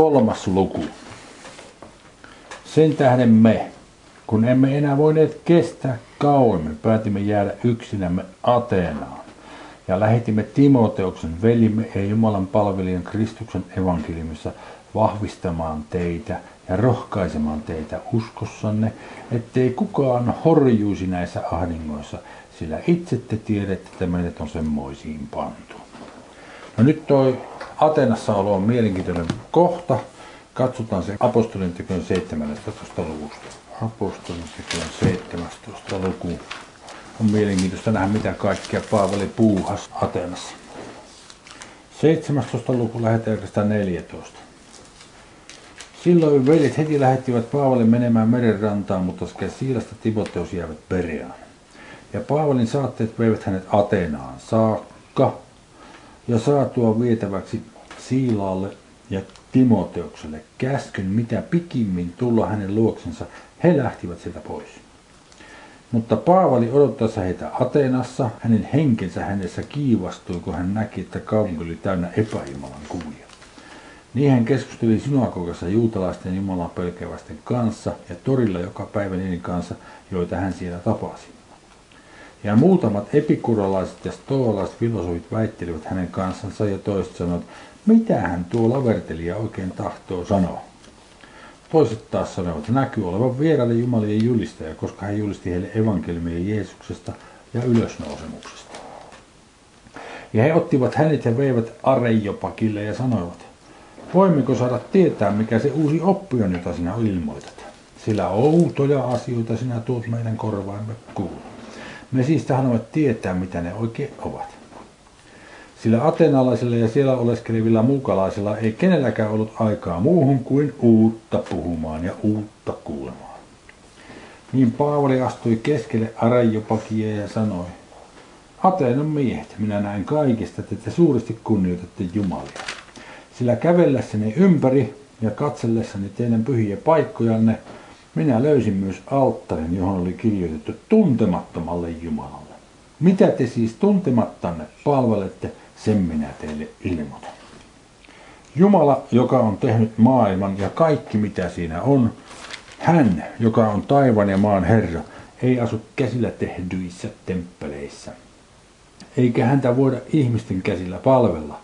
kolmas luku. Sen tähden me, kun emme enää voineet kestää kauemmin, päätimme jäädä yksinämme Ateenaan ja lähetimme Timoteuksen velimme ja Jumalan palvelijan Kristuksen evankeliumissa vahvistamaan teitä ja rohkaisemaan teitä uskossanne, ettei kukaan horjuisi näissä ahdingoissa, sillä itse te tiedätte, että meidät on semmoisiin pantu. No nyt toi Atenassa on mielenkiintoinen kohta. Katsotaan se apostolin tekojen 17. luvusta. Apostolin tekojen 17. luku. On mielenkiintoista nähdä, mitä kaikkea Paavali puuhas Atenassa. 17. luku lähetään 14. Silloin veljet heti lähettivät Paavalin menemään merenrantaan, mutta sekä Siilasta Timoteus jäävät Bereaan. Ja Paavalin saatteet veivät hänet Ateenaan saakka, ja saatua vietäväksi Siilaalle ja Timoteukselle käskyn, mitä pikimmin tulla hänen luoksensa, he lähtivät sieltä pois. Mutta Paavali odottaessa heitä Ateenassa, hänen henkensä hänessä kiivastui, kun hän näki, että kaupunki oli täynnä epäjumalan kuvia. Niin hän keskusteli synagogassa juutalaisten Jumalan pelkevästen kanssa ja torilla joka päivä niiden kanssa, joita hän siellä tapasi. Ja muutamat epikuralaiset ja stoalaiset filosofit väittelivät hänen kanssansa ja toiset sanoivat, mitä hän tuo lavertelija oikein tahtoo sanoa. Toiset taas sanoivat, että näkyy olevan vieraille Jumalien julistaja, koska hän julisti heille evankeliumia Jeesuksesta ja ylösnousemuksesta. Ja he ottivat hänet ja veivät Arejopakille ja sanoivat, voimmeko saada tietää, mikä se uusi oppi on, jota sinä ilmoitat? Sillä outoja asioita sinä tuot meidän korvaamme kuulla. Me siis haluamme tietää, mitä ne oikein ovat. Sillä atenalaisilla ja siellä oleskelevilla muukalaisilla ei kenelläkään ollut aikaa muuhun kuin uutta puhumaan ja uutta kuulemaan. Niin Paavali astui keskelle Arejopakia ja sanoi, Ateenan miehet, minä näen kaikista, että te suuresti kunnioitatte Jumalia. Sillä kävellessäni ympäri ja katsellessani teidän pyhiä paikkojanne, minä löysin myös alttarin, johon oli kirjoitettu tuntemattomalle Jumalalle. Mitä te siis tuntemattanne palvelette, sen minä teille ilmoitan. Jumala, joka on tehnyt maailman ja kaikki mitä siinä on, hän, joka on taivan ja maan Herra, ei asu käsillä tehdyissä temppeleissä. Eikä häntä voida ihmisten käsillä palvella,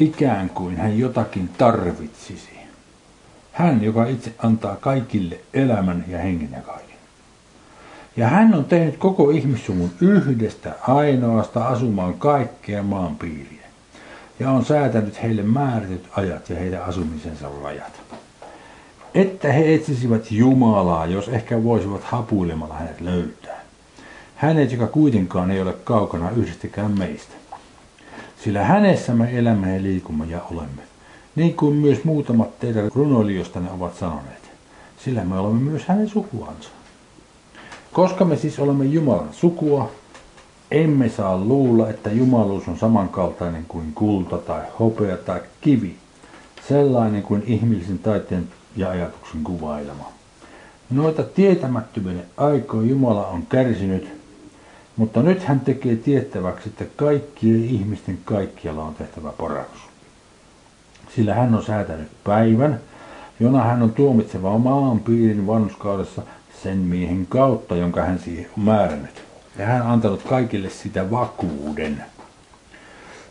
ikään kuin hän jotakin tarvitsisi. Hän, joka itse antaa kaikille elämän ja hengen ja kaiken. Ja hän on tehnyt koko ihmissuvun yhdestä ainoasta asumaan kaikkea maan piiriä. Ja on säätänyt heille määrätyt ajat ja heidän asumisensa rajat. Että he etsisivät Jumalaa, jos ehkä voisivat hapuilemalla hänet löytää. Hänet, joka kuitenkaan ei ole kaukana yhdestäkään meistä. Sillä hänessä me elämme ja liikumme ja olemme niin kuin myös muutamat teidän runoilijoistanne ovat sanoneet, sillä me olemme myös hänen sukuansa. Koska me siis olemme Jumalan sukua, emme saa luulla, että Jumaluus on samankaltainen kuin kulta tai hopea tai kivi, sellainen kuin ihmisen taiteen ja ajatuksen kuvailema. Noita tietämättömyyden aikoja Jumala on kärsinyt, mutta nyt hän tekee tiettäväksi, että kaikkien ihmisten kaikkialla on tehtävä parannus sillä hän on säätänyt päivän, jona hän on tuomitseva maan piirin vanhuskaudessa sen miehen kautta, jonka hän siihen on määrännyt. Ja hän on antanut kaikille sitä vakuuden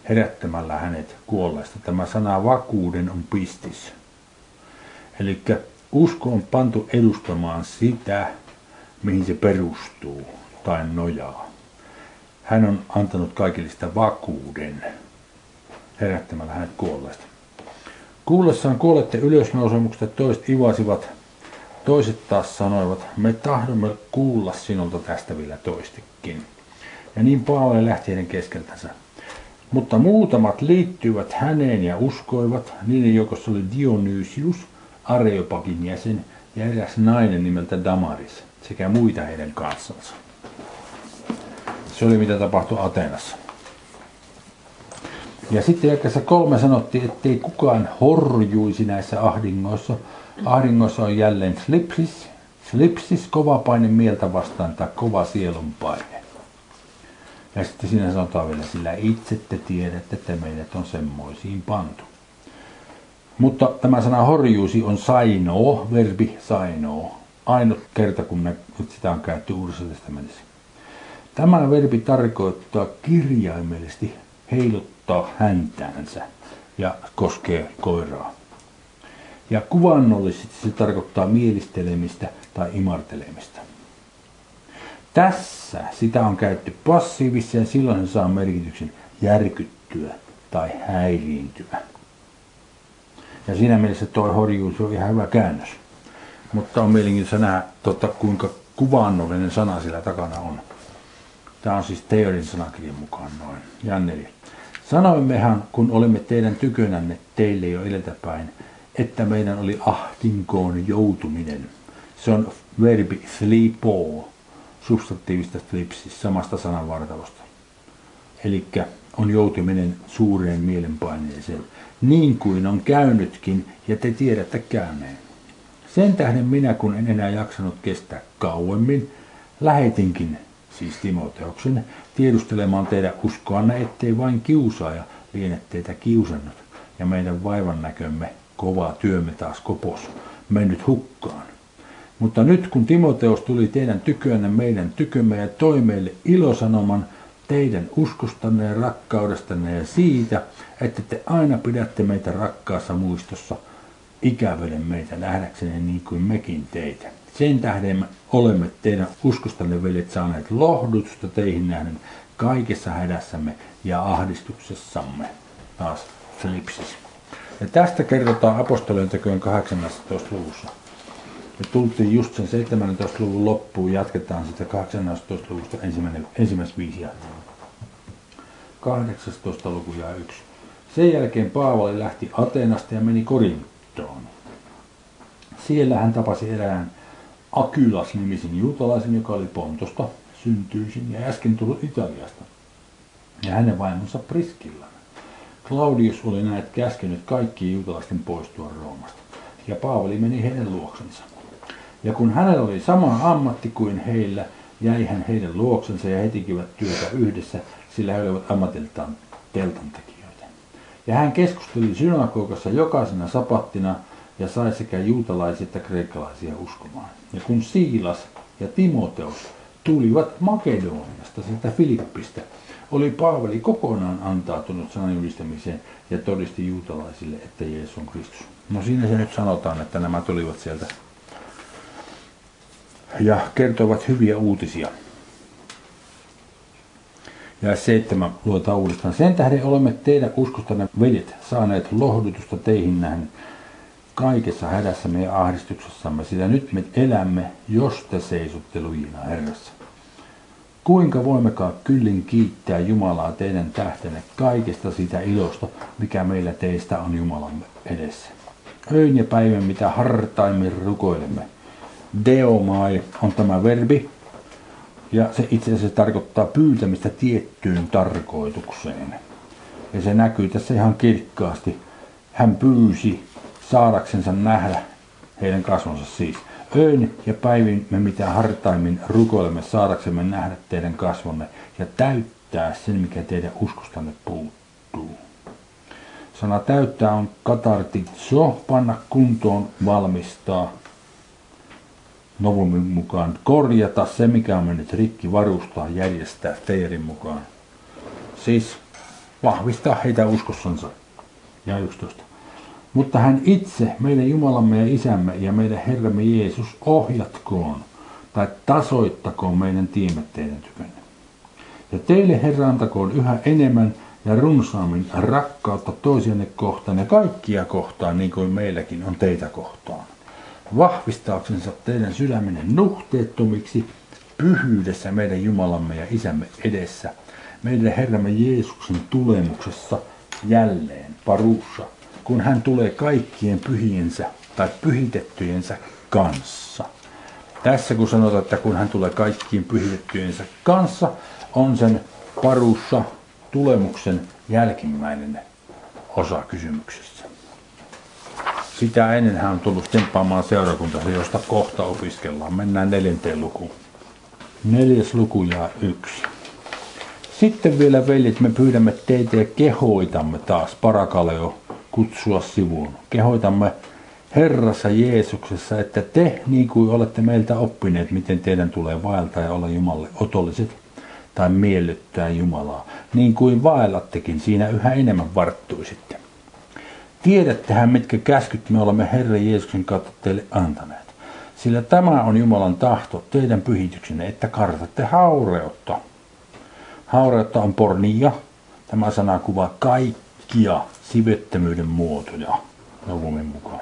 herättämällä hänet kuolleesta. Tämä sana vakuuden on pistis. Eli usko on pantu edustamaan sitä, mihin se perustuu tai nojaa. Hän on antanut kaikille sitä vakuuden herättämällä hänet kuolleesta. Kuullessaan kuolette ylösnousemuksesta toiset ivasivat, toiset taas sanoivat, me tahdomme kuulla sinulta tästä vielä toistekin. Ja niin Paavali lähti heidän keskeltänsä. Mutta muutamat liittyivät häneen ja uskoivat, niiden joukossa oli Dionysius, Areopakin jäsen, ja eräs nainen nimeltä Damaris, sekä muita heidän kanssansa. Se oli mitä tapahtui Atenassa. Ja sitten jakessa kolme sanottiin, ettei kukaan horjuisi näissä ahdingoissa. Ahdingoissa on jälleen slipsis, slipsis, kova paine mieltä vastaan tai kova sielun paine. Ja sitten siinä sanotaan vielä, sillä itse te tiedätte, että meidät on semmoisiin pantu. Mutta tämä sana horjuusi on sainoo, verbi sainoo. Ainut kerta, kun ne, sitä on käytetty Uudessa testamentissa. Tämä verbi tarkoittaa kirjaimellisesti heiluttaa häntäänsä ja koskee koiraa. Ja kuvannollisesti se tarkoittaa mielistelemistä tai imartelemista. Tässä sitä on käytetty passiivissa ja silloin se saa merkityksen järkyttyä tai häiriintyä. Ja siinä mielessä tuo horjuus on ihan hyvä käännös. Mutta on mielenkiintoista nähdä, tota, kuinka kuvannollinen sana sillä takana on. Tämä on siis Teorin sanakirjan mukaan noin. Janneli. Sanoimmehan, kun olimme teidän tykönänne teille jo edeltäpäin, että meidän oli ahdinkoon joutuminen. Se on verbi sleepoo, substantiivista slipsis, samasta sananvartalosta. Eli on joutuminen suureen mielenpaineeseen, niin kuin on käynytkin, ja te tiedätte käyneen. Sen tähden minä, kun en enää jaksanut kestää kauemmin, lähetinkin, siis Timoteoksen, tiedustelemaan teidän uskoanne, ettei vain kiusaaja liene teitä kiusannut, ja meidän vaivan näkömme kova työmme taas kopos, mennyt hukkaan. Mutta nyt kun Timoteos tuli teidän tykönne meidän tykömme ja toi meille ilosanoman teidän uskostanne ja rakkaudestanne ja siitä, että te aina pidätte meitä rakkaassa muistossa, ikävelen meitä nähdäksenne niin kuin mekin teitä. Sen tähden olemme teidän uskostanne veljet saaneet lohdutusta teihin nähden kaikessa hädässämme ja ahdistuksessamme. Taas Filipsis. Ja tästä kerrotaan apostolien tekojen 18. luvussa. Me tultiin just sen 17. luvun loppuun, jatketaan sitä 18. luvusta ensimmäinen, ensimmäistä viisiä. 18. luku ja 1. Sen jälkeen Paavali lähti Ateenasta ja meni Korintoon. Siellä hän tapasi erään Akylas-nimisen juutalaisen, joka oli Pontosta syntyisin ja äsken tullut Italiasta. Ja hänen vaimonsa Priskilla. Claudius oli näet käskenyt kaikki juutalaisten poistua Roomasta. Ja Paavali meni heidän luoksensa. Ja kun hänellä oli sama ammatti kuin heillä, jäi hän heidän luoksensa ja he tekivät työtä yhdessä, sillä he olivat ammatiltaan teltantekijöitä. Ja hän keskusteli synagogassa jokaisena sapattina ja sai sekä juutalaisia että kreikkalaisia uskomaan. Ja kun Siilas ja Timoteus tulivat Makedoniasta, sieltä Filippistä, oli Paavali kokonaan antautunut sanan julistamiseen ja todisti juutalaisille, että Jeesus on Kristus. No siinä se nyt sanotaan, että nämä tulivat sieltä ja kertovat hyviä uutisia. Ja seitsemän luota uudestaan. Sen tähden olemme teidän uskostanne veljet saaneet lohdutusta teihin nähden kaikessa hädässämme ja ahdistuksessamme, sillä nyt me elämme, jos te seisotte lujina Herrassa. Kuinka voimmekaan kyllin kiittää Jumalaa teidän tähtenne kaikesta sitä ilosta, mikä meillä teistä on Jumalamme edessä. Öin ja päivän, mitä hartaimmin rukoilemme. Deomai on tämä verbi, ja se itse asiassa tarkoittaa pyytämistä tiettyyn tarkoitukseen. Ja se näkyy tässä ihan kirkkaasti. Hän pyysi saadaksensa nähdä heidän kasvonsa siis. Öin ja päivin me mitä hartaimmin rukoilemme saadaksemme nähdä teidän kasvonne ja täyttää sen, mikä teidän uskostanne puuttuu. Sana täyttää on katartitso, panna kuntoon, valmistaa. Novumin mukaan korjata se, mikä on mennyt rikki, varustaa, järjestää Teerin mukaan. Siis vahvistaa heitä uskossansa. Ja 11. Mutta hän itse, meidän Jumalamme ja Isämme ja meidän Herramme Jeesus ohjatkoon tai tasoittakoon meidän tiimet teidän tykönne. Ja teille Herra antakoon yhä enemmän ja runsaammin rakkautta toisianne kohtaan ja kaikkia kohtaan, niin kuin meilläkin on teitä kohtaan. Vahvistaaksensa teidän sydämenne nuhteettomiksi pyhyydessä meidän Jumalamme ja Isämme edessä, meidän Herramme Jeesuksen tulemuksessa jälleen paruussa kun hän tulee kaikkien pyhiensä tai pyhitettyjensä kanssa. Tässä kun sanotaan, että kun hän tulee kaikkien pyhitettyjensä kanssa, on sen parussa tulemuksen jälkimmäinen osa kysymyksessä. Sitä ennen hän on tullut temppaamaan seurakunta, josta kohta opiskellaan. Mennään neljänteen lukuun. Neljäs luku ja yksi. Sitten vielä veljet, me pyydämme teitä ja kehoitamme taas parakaleo kutsua sivuun. Kehoitamme Herrassa Jeesuksessa, että te, niin kuin olette meiltä oppineet, miten teidän tulee vaeltaa ja olla Jumalle otolliset tai miellyttää Jumalaa, niin kuin vaellattekin, siinä yhä enemmän varttuisitte. Tiedättehän, mitkä käskyt me olemme Herra Jeesuksen kautta teille antaneet. Sillä tämä on Jumalan tahto, teidän pyhityksenne, että kartatte haureutta. Haureutta on pornia. Tämä sana kuvaa kaikkia sivettömyyden muotoja, luvumin mukaan.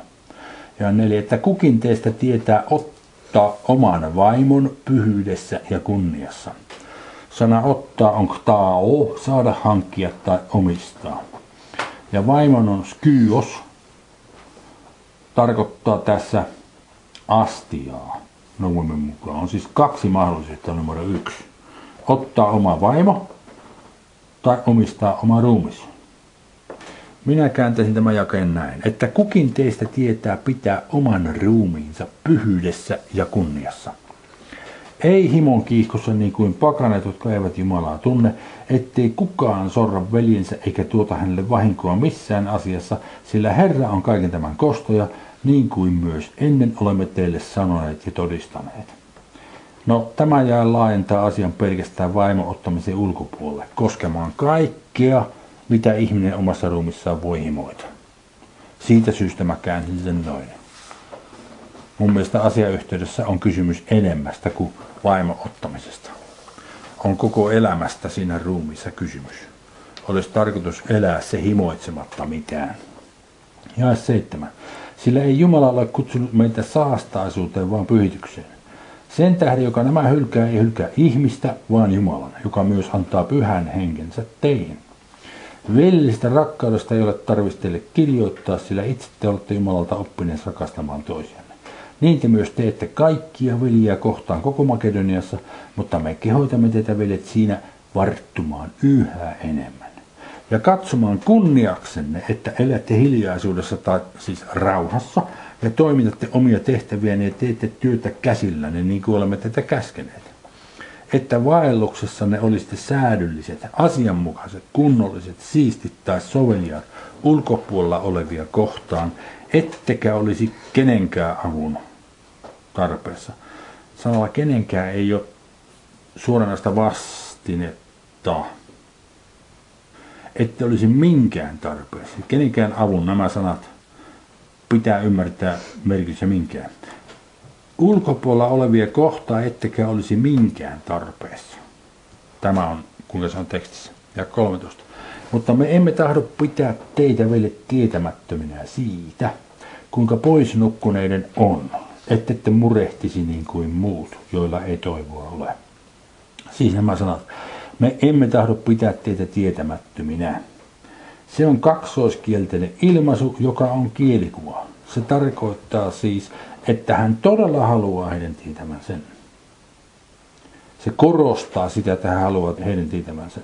Ja neljä, että kukin teistä tietää ottaa oman vaimon pyhyydessä ja kunniassa. Sana ottaa on tao, saada, hankkia tai omistaa. Ja vaimon on skyos, tarkoittaa tässä astiaa nuvumin mukaan. On siis kaksi mahdollisuutta numero yksi. Ottaa oma vaimo tai omistaa oma ruumis. Minä kääntäisin tämän jakeen näin, että kukin teistä tietää pitää oman ruumiinsa pyhyydessä ja kunniassa. Ei himon kiihkossa niin kuin pakanet, jotka eivät Jumalaa tunne, ettei kukaan sorra veljensä eikä tuota hänelle vahinkoa missään asiassa, sillä Herra on kaiken tämän kostoja, niin kuin myös ennen olemme teille sanoneet ja todistaneet. No, tämä jää laajentaa asian pelkästään vaimo ottamisen ulkopuolelle, koskemaan kaikkea, mitä ihminen omassa ruumissaan voi himoita. Siitä syystä mä käänsin sen noin. Mun mielestä asiayhteydessä on kysymys enemmästä kuin vaimo ottamisesta. On koko elämästä siinä ruumissa kysymys. Olisi tarkoitus elää se himoitsematta mitään. Ja seitsemän. Sillä ei Jumala ole kutsunut meitä saastaisuuteen, vaan pyhitykseen. Sen tähden, joka nämä hylkää, ei hylkää ihmistä, vaan Jumalan, joka myös antaa pyhän henkensä teihin. Veljestä rakkaudesta ei ole tarvitse teille kirjoittaa, sillä itse te olette Jumalalta oppineet rakastamaan toisianne. Niin te myös teette kaikkia veljiä kohtaan koko Makedoniassa, mutta me kehoitamme teitä veljet siinä varttumaan yhä enemmän. Ja katsomaan kunniaksenne, että elätte hiljaisuudessa tai siis rauhassa ja toimitatte omia tehtäviä ja teette työtä käsillänne niin kuin olemme teitä käskeneet että vaelluksessanne olisitte säädylliset, asianmukaiset, kunnolliset, siistit tai soveliaat ulkopuolella olevia kohtaan, ettekä olisi kenenkään avun tarpeessa. Sanalla kenenkään ei ole suoranaista vastinetta, ette olisi minkään tarpeessa. Kenenkään avun nämä sanat pitää ymmärtää merkitys ja minkään ulkopuolella olevia kohtaa ettekä olisi minkään tarpeessa. Tämä on, kuinka se on tekstissä. Ja 13. Mutta me emme tahdo pitää teitä vielä tietämättöminä siitä, kuinka pois nukkuneiden on, ettette murehtisi niin kuin muut, joilla ei toivoa ole. Siis nämä sanat, me emme tahdo pitää teitä tietämättöminä. Se on kaksoiskielteinen ilmaisu, joka on kielikuva. Se tarkoittaa siis, että hän todella haluaa heidän tietämään sen. Se korostaa sitä, että hän haluaa heidän tietämään sen.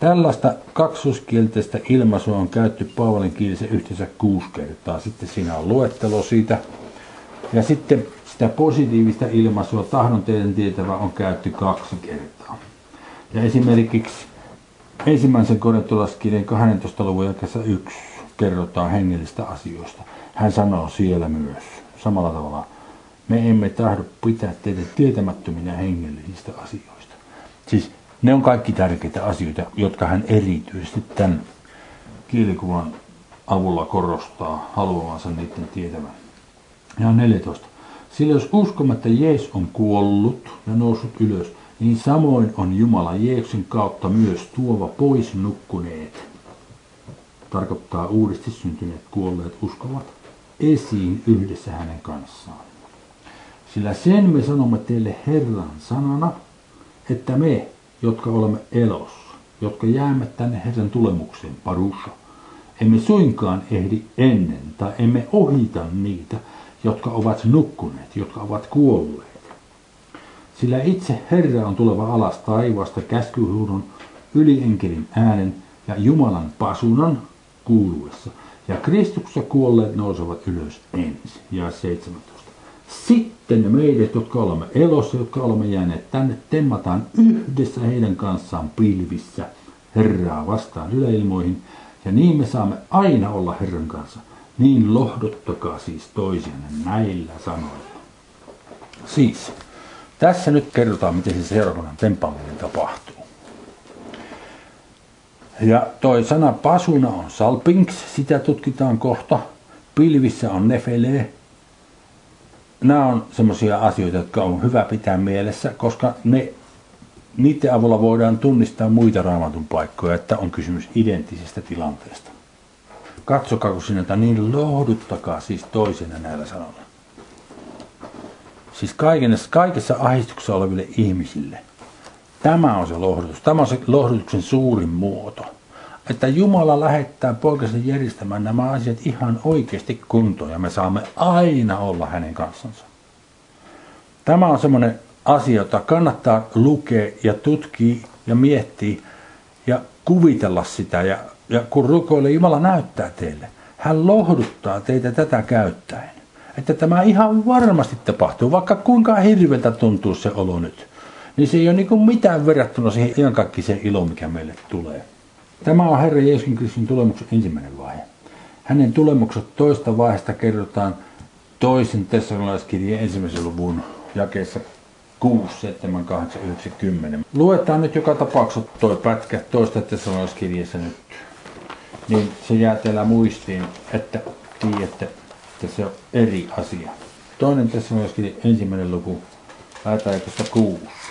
Tällaista kaksoskielteistä ilmaisua on käytetty Paavalin kielisen yhteensä kuusi kertaa. Sitten siinä on luettelo siitä. Ja sitten sitä positiivista ilmaisua, tahdon teidän tietävä, on käytetty kaksi kertaa. Ja esimerkiksi ensimmäisen korintolaskirjan 12. luvun jälkeessä yksi kerrotaan hengellistä asioista. Hän sanoo siellä myös samalla tavalla. Me emme tahdo pitää teitä tietämättöminä hengellisistä asioista. Siis ne on kaikki tärkeitä asioita, jotka hän erityisesti tämän kielikuvan avulla korostaa haluavansa niiden tietävän. Ja 14. Sillä jos uskomme, että Jeesus on kuollut ja noussut ylös, niin samoin on Jumala Jeesuksen kautta myös tuova pois nukkuneet. Tarkoittaa uudesti syntyneet kuolleet uskovat esiin yhdessä hänen kanssaan. Sillä sen me sanomme teille Herran sanana, että me, jotka olemme elossa, jotka jäämme tänne Herran tulemukseen, parusha, emme suinkaan ehdi ennen tai emme ohita niitä, jotka ovat nukkuneet, jotka ovat kuolleet. Sillä itse Herra on tuleva alas taivaasta käskyhuudon, ylienkelin äänen ja Jumalan pasunan kuuluessa – ja Kristuksessa kuolleet nousevat ylös ensin. Ja 17. Sitten meidät, jotka olemme elossa, jotka olemme jääneet tänne, temmataan yhdessä heidän kanssaan pilvissä Herraa vastaan yläilmoihin. Ja niin me saamme aina olla Herran kanssa. Niin lohduttakaa siis toisianne näillä sanoilla. Siis, tässä nyt kerrotaan, miten se seurakunnan tempaaminen tapahtuu. Ja toi sana pasuna on salpinks, sitä tutkitaan kohta. Pilvissä on nefele. Nämä on semmoisia asioita, jotka on hyvä pitää mielessä, koska ne, niiden avulla voidaan tunnistaa muita raamatun paikkoja, että on kysymys identtisestä tilanteesta. Katsokaa, kun sinne niin lohduttakaa siis toisena näillä sanoilla. Siis kaikessa, kaikessa ahdistuksessa oleville ihmisille. Tämä on se lohdutus. Tämä on se lohdutuksen suurin muoto. Että Jumala lähettää poikansa järjestämään nämä asiat ihan oikeasti kuntoon ja me saamme aina olla hänen kanssansa. Tämä on semmoinen asia, jota kannattaa lukea ja tutkia ja miettiä ja kuvitella sitä. Ja, ja kun rukoilee, Jumala näyttää teille. Hän lohduttaa teitä tätä käyttäen että tämä ihan varmasti tapahtuu, vaikka kuinka hirveältä tuntuu se olo nyt. Niin se ei ole niin mitään verrattuna siihen ihan kaikki se ilo, mikä meille tulee. Tämä on Herra Jeesuksen Kristin tulemuksen ensimmäinen vaihe. Hänen tulemukset toista vaiheesta kerrotaan toisen tessalonaiskirjeen ensimmäisen luvun jakeessa 6, 7, 8, 9, 10. Luetaan nyt joka tapauksessa toi pätkä toista tessalonaiskirjeessä nyt. Niin se jää teillä muistiin, että tiedätte, että se on eri asia. Toinen myöskin ensimmäinen luku, lähetään kuusi.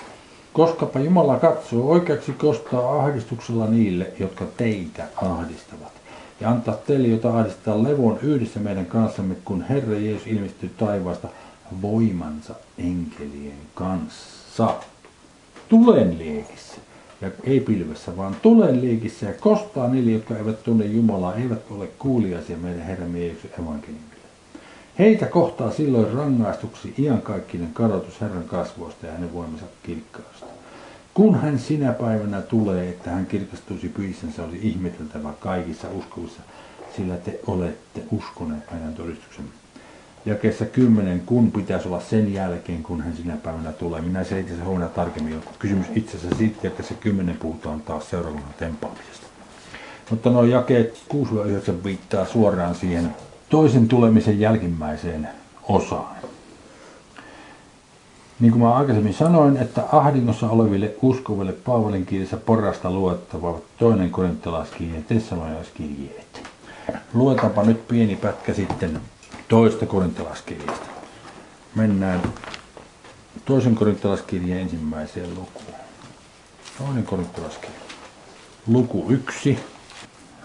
Koskapa Jumala katsoo oikeaksi kostaa ahdistuksella niille, jotka teitä ahdistavat. Ja antaa teille, jota ahdistaa levon yhdessä meidän kanssamme, kun Herra Jeesus ilmestyy taivaasta voimansa enkelien kanssa. Tulen liekissä. Ja ei pilvessä, vaan tulen liekissä ja kostaa niille, jotka eivät tunne Jumalaa, eivät ole kuuliaisia meidän Herran Jeesuksen evankeliumille. Heitä kohtaa silloin rangaistuksi iankaikkinen kadotus Herran kasvoista ja hänen voimansa kirkkaasta. Kun hän sinä päivänä tulee, että hän kirkastuisi pyhissä, se olisi ihmeteltävä kaikissa uskovissa, sillä te olette uskoneet ajan todistuksen. kesä 10, kun pitäisi olla sen jälkeen, kun hän sinä päivänä tulee. Minä selitän se huomenna tarkemmin. Kysymys itse asiassa siitä, että se 10 puhutaan taas seurakunnan tempaamisesta. Mutta nuo jakeet 6-9 viittaa suoraan siihen toisen tulemisen jälkimmäiseen osaan. Niin kuin mä aikaisemmin sanoin, että ahdingossa oleville uskoville Paavalin kielessä porrasta luettava toinen korintalaiskirje ja tessalonaiskirjeet. Luetaanpa nyt pieni pätkä sitten toista korintalaiskirjeestä. Mennään toisen korintalaiskirjeen ensimmäiseen lukuun. Toinen korintalaiskirje. Luku yksi.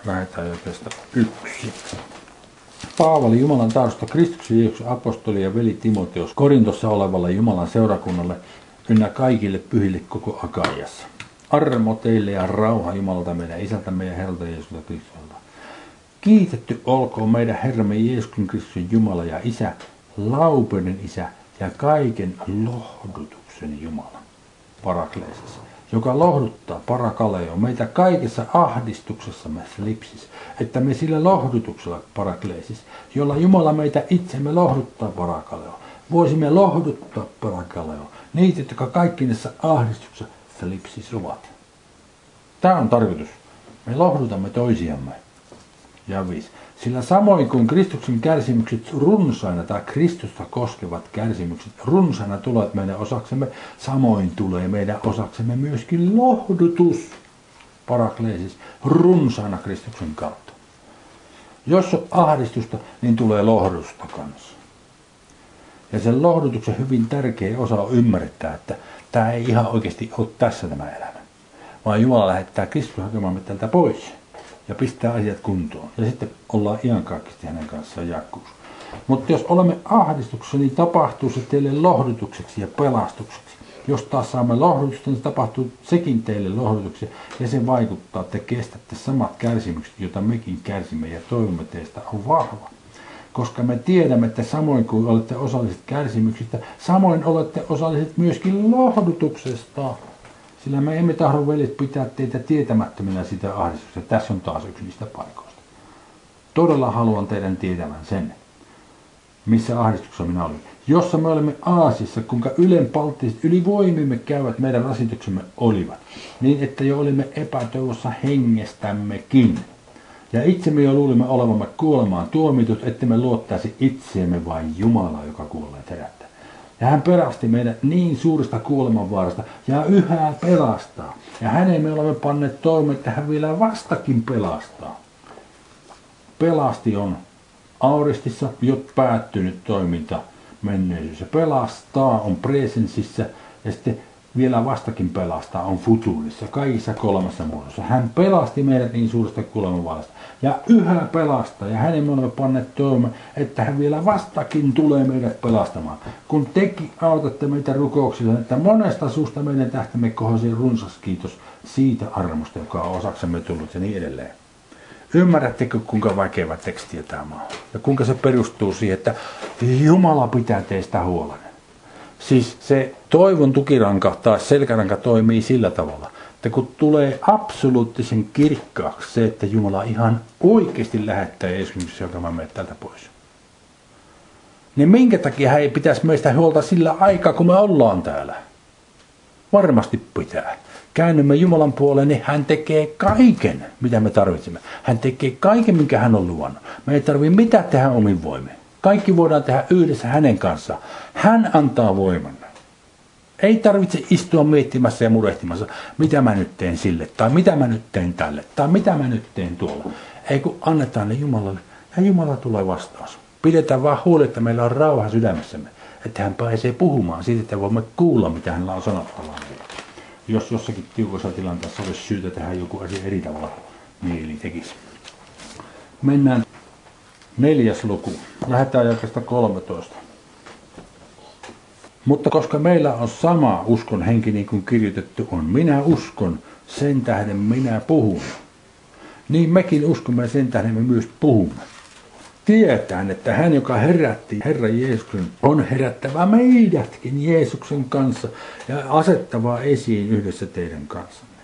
Lähetään jo tästä yksi. Paavali Jumalan tahdosta Kristuksen Jeesuksen apostoli ja veli Timoteos Korintossa olevalle Jumalan seurakunnalle ynnä kaikille pyhille koko Akaiassa. Armo teille ja rauha Jumalalta meidän isältämme ja Herralta Jeesukselta Kristukselta. Kiitetty olkoon meidän Herramme Jeesuksen Kristuksen Jumala ja Isä, laupeuden Isä ja kaiken lohdutuksen Jumala. Parakleisessa joka lohduttaa parakaleo meitä kaikessa ahdistuksessamme lipsis, että me sillä lohdutuksella parakleisis, jolla Jumala meitä itsemme lohduttaa parakaleo, voisimme lohduttaa parakaleo, niitä, jotka kaikkinessa ahdistuksessa lipsis ovat. Tämä on tarkoitus. Me lohdutamme toisiamme. Ja viisi. Sillä samoin kuin Kristuksen kärsimykset runsaina tai Kristusta koskevat kärsimykset runsaina tulevat meidän osaksemme, samoin tulee meidän osaksemme myöskin lohdutus, parakleesis, runsaina Kristuksen kautta. Jos on ahdistusta, niin tulee lohdusta kanssa. Ja sen lohdutuksen hyvin tärkeä osa on ymmärtää, että tämä ei ihan oikeasti ole tässä tämä elämä, vaan Jumala lähettää Kristus hakemaan tältä pois ja pistää asiat kuntoon. Ja sitten ollaan iankaikkisesti hänen kanssaan jakkuus. Mutta jos olemme ahdistuksessa, niin tapahtuu se teille lohdutukseksi ja pelastukseksi. Jos taas saamme lohdutusta, niin tapahtuu sekin teille lohdutukseksi ja se vaikuttaa, että kestätte samat kärsimykset, joita mekin kärsimme ja toivomme teistä on vahva. Koska me tiedämme, että samoin kuin olette osalliset kärsimyksistä, samoin olette osalliset myöskin lohdutuksesta. Sillä me emme tahdo veljet pitää teitä tietämättöminä sitä ahdistusta. Tässä on taas yksi niistä paikoista. Todella haluan teidän tietämään sen, missä ahdistuksessa minä olin. Jossa me olemme Aasissa, kuinka ylenpalttiset ylivoimimme käyvät meidän rasituksemme olivat, niin että jo olimme epätoivossa hengestämmekin. Ja itse me jo luulimme olevamme kuolemaan tuomitut, että me luottaisi itseemme vain Jumalaa, joka kuolee herättää. Ja hän pelasti meidät niin suuresta kuolemanvaarasta ja yhä pelastaa. Ja hänen me olemme panneet toimeen, että hän vielä vastakin pelastaa. Pelasti on Auristissa jo päättynyt toiminta menneisyys. Ja pelastaa on presensissä ja sitten vielä vastakin pelastaa on futurissa, kaikissa kolmessa muodossa. Hän pelasti meidät niin suuresta kuolemanvaarasta ja yhä pelastaa ja hänen me olemme panneet että hän vielä vastakin tulee meidät pelastamaan. Kun teki autatte meitä rukouksilla, että monesta suusta meidän tähtämme kohosi runsas kiitos siitä armosta, joka on osaksemme tullut ja niin edelleen. Ymmärrättekö, kuinka vaikea tekstiä tämä on? Ja kuinka se perustuu siihen, että Jumala pitää teistä huolen. Siis se toivon tukiranka tai selkäranka toimii sillä tavalla, että kun tulee absoluuttisen kirkkaaksi se, että Jumala ihan oikeasti lähettää Jeesuksen, joka mä menen täältä pois. Niin minkä takia hän ei pitäisi meistä huolta sillä aikaa, kun me ollaan täällä? Varmasti pitää käännymme Jumalan puoleen, niin hän tekee kaiken, mitä me tarvitsemme. Hän tekee kaiken, minkä hän on luvannut. Me ei tarvitse mitään tehdä omin voimin. Kaikki voidaan tehdä yhdessä hänen kanssaan. Hän antaa voiman. Ei tarvitse istua miettimässä ja murehtimassa, mitä mä nyt teen sille, tai mitä mä nyt teen tälle, tai mitä mä nyt teen tuolla. Ei kun annetaan ne Jumalalle, ja Jumala tulee vastaus. Pidetään vaan huoli, että meillä on rauha sydämessämme, että hän pääsee puhumaan siitä, että voimme kuulla, mitä hänellä on sanottavaa jos jossakin tiukassa tilanteessa olisi syytä tehdä joku asia eri tavalla, mieli tekisi. Mennään neljäs luku. Lähdetään jakesta 13. Mutta koska meillä on sama uskon henki niin kuin kirjoitettu on, minä uskon, sen tähden minä puhun. Niin mekin uskomme sen tähden me myös puhumme tietään, että hän, joka herätti Herra Jeesuksen, on herättävä meidätkin Jeesuksen kanssa ja asettava esiin yhdessä teidän kanssanne.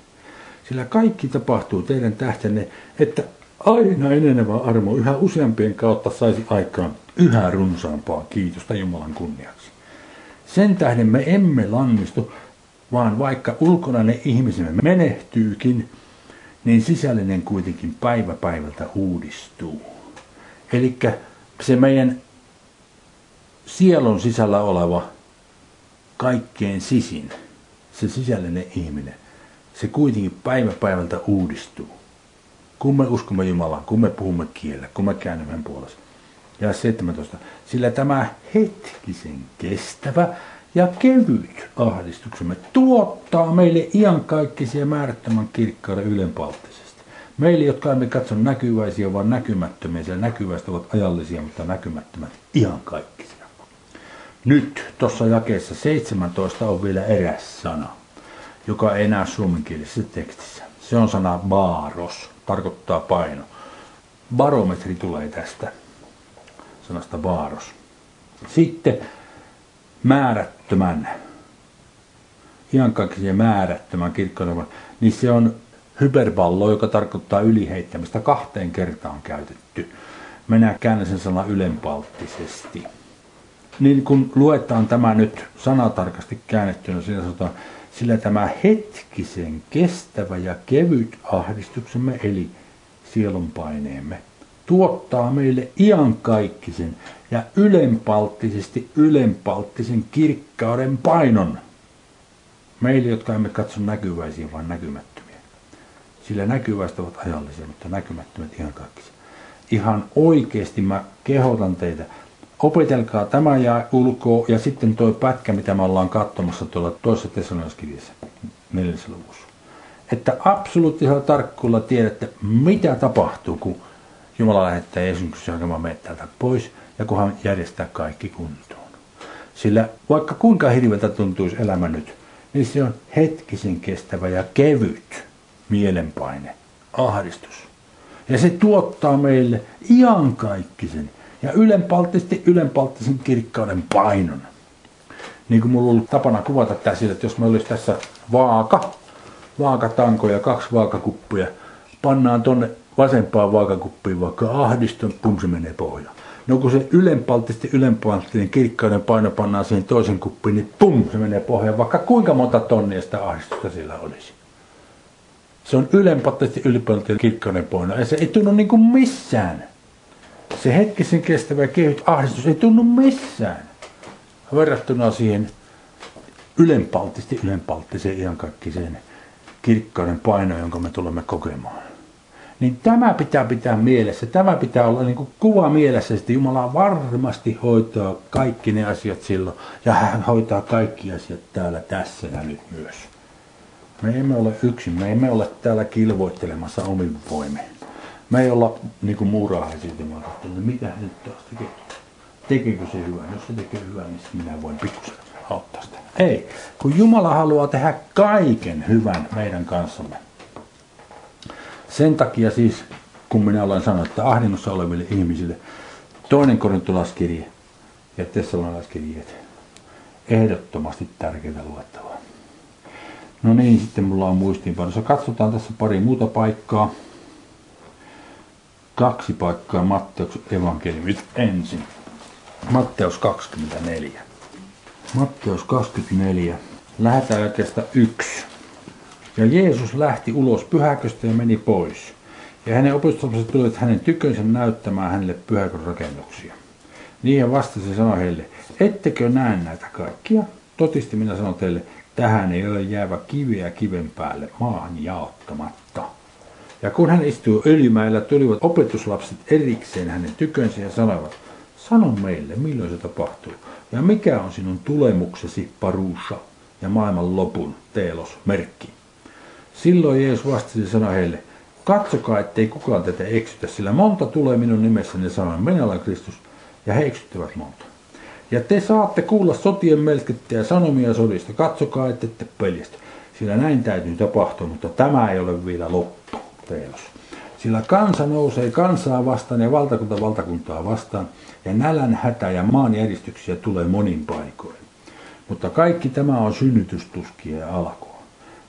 Sillä kaikki tapahtuu teidän tähtenne, että aina enenevä armo yhä useampien kautta saisi aikaan yhä runsaampaa kiitosta Jumalan kunniaksi. Sen tähden me emme lannistu, vaan vaikka ulkonainen ihmisemme menehtyykin, niin sisällinen kuitenkin päivä päivältä uudistuu. Eli se meidän sielun sisällä oleva kaikkein sisin, se sisällinen ihminen, se kuitenkin päivä päivältä uudistuu. Kun me uskomme Jumalaan, kun me puhumme kielellä, kun me käännymme puolesta. Ja 17. Sillä tämä hetkisen kestävä ja kevyt ahdistuksemme tuottaa meille iankaikkisia määrättömän kirkkauden ylenpalttisen Meille, jotka emme katso näkyväisiä, vaan näkymättömiä, sillä näkyväistä ovat ajallisia, mutta näkymättömät ihan kaikkisia. Nyt tuossa jakeessa 17 on vielä eräs sana, joka ei enää suomenkielisessä tekstissä. Se on sana baaros, tarkoittaa paino. Barometri tulee tästä sanasta baaros. Sitten määrättömän, ihan kaikkien määrättömän kirkkoinen, niin se on hyperballo, joka tarkoittaa yliheittämistä, kahteen kertaan käytetty. Minä käännän sen sana ylenpalttisesti. Niin kun luetaan tämä nyt sanatarkasti käännettynä, siinä sanotaan, sillä tämä hetkisen kestävä ja kevyt ahdistuksemme, eli sielunpaineemme, tuottaa meille iankaikkisen ja ylenpalttisesti ylenpalttisen kirkkauden painon. Meille, jotka emme katso näkyväisiä, vaan näkymättä. Sillä näkyvästä ovat ajallisia, mutta näkymättömät ihan kaikki. Ihan oikeasti mä kehotan teitä, opetelkaa tämä ja ulkoa ja sitten tuo pätkä, mitä me ollaan katsomassa tuolla toisessa tesaloniskirjassa neljännessä luvussa. Että absoluuttisella tarkkuudella tiedätte, mitä tapahtuu, kun Jumala lähettää Jeesuksen hakemaan meitä täältä pois ja kun hän järjestää kaikki kuntoon. Sillä vaikka kuinka hirveältä tuntuisi elämä nyt, niin se on hetkisen kestävä ja kevyt mielenpaine, ahdistus. Ja se tuottaa meille iankaikkisen ja ylenpalttisesti ylenpalttisen kirkkauden painon. Niin kuin mulla on ollut tapana kuvata tämä sillä, että jos meillä olisi tässä vaaka, vaakatanko ja kaksi vaakakuppia, pannaan tonne vasempaan vaakakuppiin vaikka ahdiston, pum se menee pohjaan. No kun se ylenpalttisesti ylenpalttinen kirkkauden paino pannaan siihen toisen kuppiin, niin pum se menee pohjaan, vaikka kuinka monta tonnia sitä ahdistusta sillä olisi. Se on ylempäätästi ylipäätään kirkkainen poina. Ja se ei tunnu niin kuin missään. Se hetkisen kestävä kehyt ahdistus ei tunnu missään. Verrattuna siihen ylenpalttisesti ylenpalttiseen ihan kaikki sen kirkkauden paino, jonka me tulemme kokemaan. Niin tämä pitää pitää mielessä. Tämä pitää olla niin kuva mielessä, että Jumala varmasti hoitaa kaikki ne asiat silloin. Ja hän hoitaa kaikki asiat täällä, tässä ja nyt myös. Me emme ole yksin, me emme ole täällä kilvoittelemassa omin voimin. Me ei olla niin kuin muurahaisia, että mitä hän nyt taas tekee. Tekeekö se hyvää? Jos se tekee hyvää, niin minä voin pikkusen auttaa sitä. Ei, kun Jumala haluaa tehdä kaiken hyvän meidän kanssamme. Sen takia siis, kun minä olen sanonut, että ahdingossa oleville ihmisille toinen korintolaskirje ja tessalonalaiskirjeet ehdottomasti tärkeitä luettavaa. No niin, sitten mulla on muistiinpanossa. Katsotaan tässä pari muuta paikkaa. Kaksi paikkaa Matteus evankeliumit ensin. Matteus 24. Matteus 24. Lähetään jakeesta 1. Ja Jeesus lähti ulos pyhäköstä ja meni pois. Ja hänen opetuslapsensa tulivat hänen tykönsä näyttämään hänelle pyhäkön rakennuksia. Niin vastasi sanoi heille, ettekö näe näitä kaikkia? Totisti minä sanon teille, tähän ei ole jäävä kiveä kiven päälle maahan jaottamatta. Ja kun hän istui öljymäellä, tulivat opetuslapset erikseen hänen tykönsä ja sanoivat, sano meille, milloin se tapahtuu, ja mikä on sinun tulemuksesi, paruussa, ja maailman lopun, teelos, merkki. Silloin Jeesus vastasi sanoi heille, katsokaa, ettei kukaan tätä eksytä, sillä monta tulee minun nimessäni sanoen, minä olen Kristus, ja he eksyttävät monta. Ja te saatte kuulla sotien melskettä ja sanomia sodista, katsokaa, ette te peljästä, sillä näin täytyy tapahtua, mutta tämä ei ole vielä loppu, teos. Sillä kansa nousee kansaa vastaan ja valtakunta valtakuntaa vastaan, ja nälän hätä ja maanjäristyksiä tulee monin paikoin. Mutta kaikki tämä on synnytystuskien alku.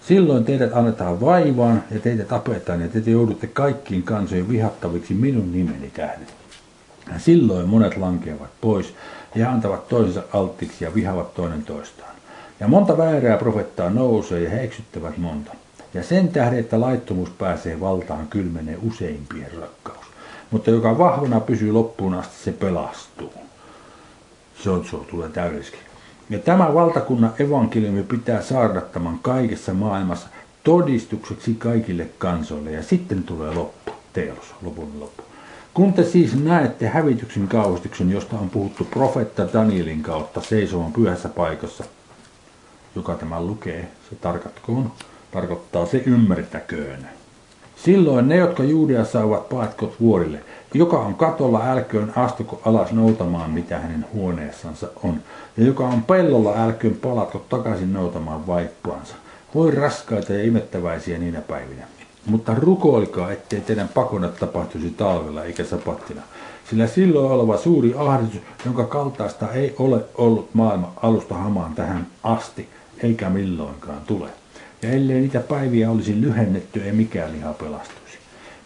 Silloin teidät annetaan vaivaan ja teitä tapetaan ja te joudutte kaikkiin kansojen vihattaviksi minun nimeni tähden. Ja silloin monet lankeavat pois ja antavat toisensa alttiiksi ja vihavat toinen toistaan. Ja monta väärää profettaa nousee ja he eksyttävät monta. Ja sen tähden, että laittomuus pääsee valtaan, kylmenee useimpien rakkaus. Mutta joka vahvana pysyy loppuun asti, se pelastuu. Se on, se tulee täydelliski. Ja tämä valtakunnan evankeliumi pitää saarnattamaan kaikessa maailmassa todistukseksi kaikille kansoille. Ja sitten tulee loppu, teos, lopun loppu. Kun te siis näette hävityksen kauhistuksen, josta on puhuttu profetta Danielin kautta seisomaan pyhässä paikassa, joka tämä lukee, se tarkatkoon, tarkoittaa se ymmärtäköön. Silloin ne, jotka Juudeassa ovat, paatkot vuorille. Joka on katolla, älköön astuko alas noutamaan, mitä hänen huoneessansa on. Ja joka on pellolla, älköön palatko takaisin noutamaan vaippuansa. Voi raskaita ja imettäväisiä niinä päivinä. Mutta rukoilkaa, ettei teidän pakonat tapahtuisi talvella eikä sapattina. Sillä silloin oleva suuri ahdistus, jonka kaltaista ei ole ollut maailma alusta hamaan tähän asti, eikä milloinkaan tule. Ja ellei niitä päiviä olisi lyhennetty, ei mikään liha pelastuisi.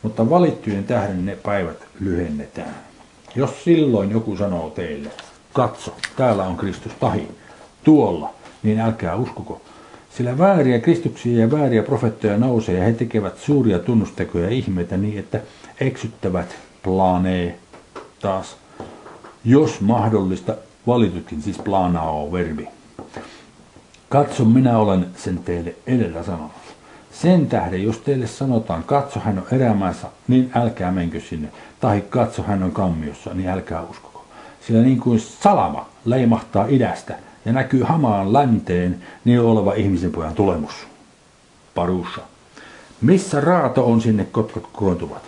Mutta valittujen tähden ne päivät lyhennetään. Jos silloin joku sanoo teille, katso, täällä on Kristus tahi, tuolla, niin älkää uskoko. Sillä vääriä kristuksia ja vääriä profettoja nousee ja he tekevät suuria tunnustekoja ja ihmeitä niin, että eksyttävät planee taas, jos mahdollista, valitutkin siis planao verbi. Katso, minä olen sen teille edellä sanonut. Sen tähden, jos teille sanotaan, katso, hän on erämaassa, niin älkää menkö sinne. Tai katso, hän on kammiossa, niin älkää uskoko. Sillä niin kuin salama leimahtaa idästä ja näkyy hamaan länteen, niin oleva ihmisen pojan tulemus. Parussa. Missä raato on sinne kotkot koontuvat.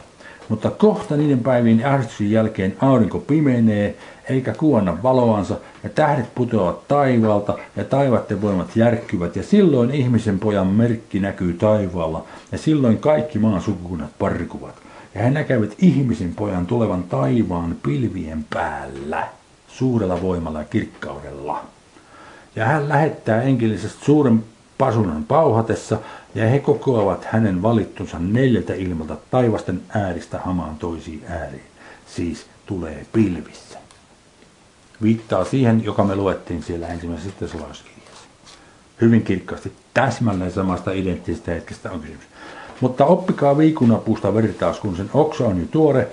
Mutta kohta niiden päivien ahdistuksen jälkeen aurinko pimenee, eikä kuonna valoansa, ja tähdet putoavat taivaalta, ja taivatten voimat järkkyvät, ja silloin ihmisen pojan merkki näkyy taivaalla, ja silloin kaikki maan sukukunnat parkuvat. Ja he näkevät ihmisen pojan tulevan taivaan pilvien päällä, suurella voimalla ja kirkkaudella. Ja hän lähettää enkelisesti suuren pasunan pauhatessa, ja he kokoavat hänen valittunsa neljältä ilmalta taivasten ääristä hamaan toisiin ääriin. Siis tulee pilvissä. Viittaa siihen, joka me luettiin siellä ensimmäisessä tesalauskirjassa. Hyvin kirkkaasti täsmälleen samasta identtisestä hetkestä on kysymys. Mutta oppikaa viikunapuusta vertaus, kun sen oksa on jo tuore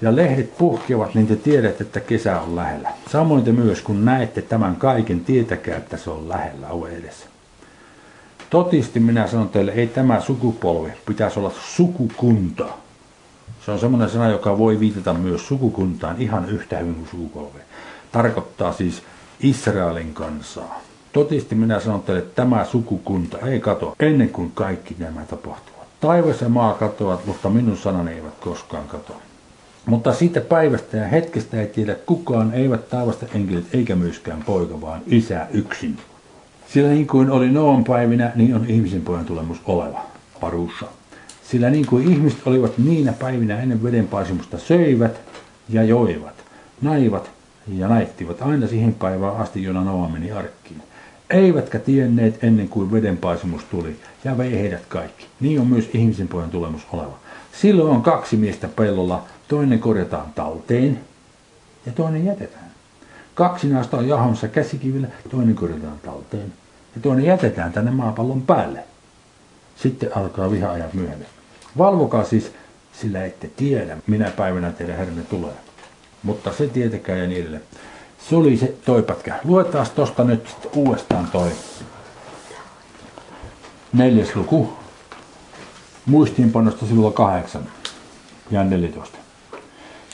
ja lehdet puhkeavat, niin te tiedät, että kesä on lähellä. Samoin te myös, kun näette tämän kaiken, tietäkää, että se on lähellä ove edessä. Totisti minä sanon teille, ei tämä sukupolvi pitäisi olla sukukunta. Se on semmoinen sana, joka voi viitata myös sukukuntaan ihan yhtä hyvin kuin sukupolvi. Tarkoittaa siis Israelin kansaa. Totisti minä sanon teille, että tämä sukukunta ei kato ennen kuin kaikki nämä tapahtuvat. Taivas ja maa katoavat, mutta minun sanani eivät koskaan katoa. Mutta siitä päivästä ja hetkestä ei tiedä kukaan, eivät taivasta enkelit eikä myöskään poika, vaan isä yksin. Sillä niin kuin oli Noon päivinä, niin on ihmisen pojan tulemus oleva, parussa. Sillä niin kuin ihmiset olivat niinä päivinä ennen vedenpaisimusta söivät ja joivat, naivat ja naittivat aina siihen päivään asti, jona Noa meni arkkiin. Eivätkä tienneet ennen kuin vedenpaisimus tuli ja vei heidät kaikki. Niin on myös ihmisen pojan tulemus oleva. Silloin on kaksi miestä pellolla, toinen korjataan talteen ja toinen jätetään. Kaksi naista on jahomassa käsikivillä, toinen korjataan talteen ja toinen jätetään tänne maapallon päälle. Sitten alkaa viha-ajat myöhemmin. Valvokaa siis, sillä ette tiedä, minä päivänä teidän herranne tulee. Mutta se tietäkää ja edelleen. Se oli se toi pätkä. Luetaan tosta nyt uudestaan toi neljäs luku. Muistiinpanosta sivulla kahdeksan ja 14.